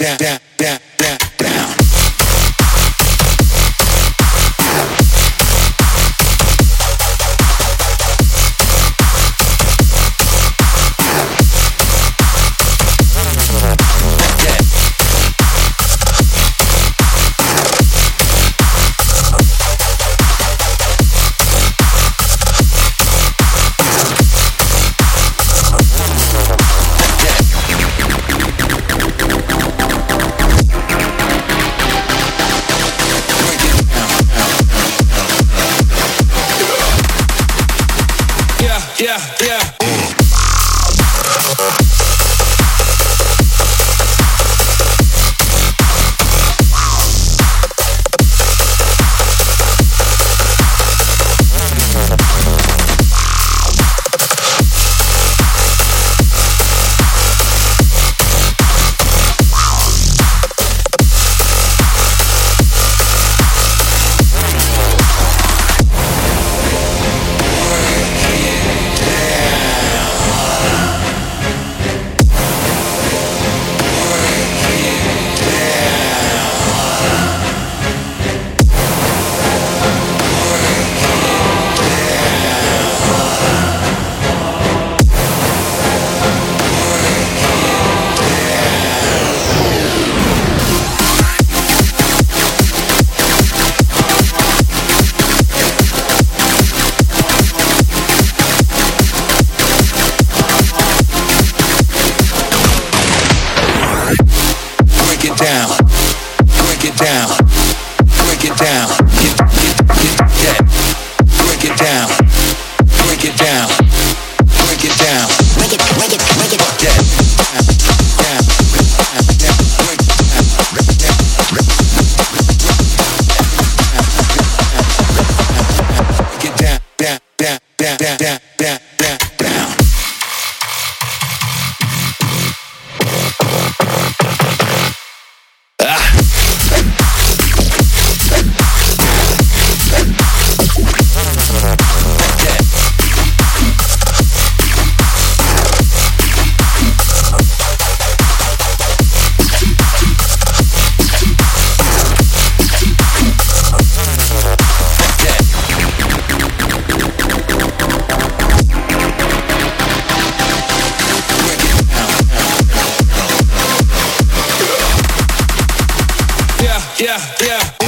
down, down, Yeah, yeah, down, Yeah, yeah.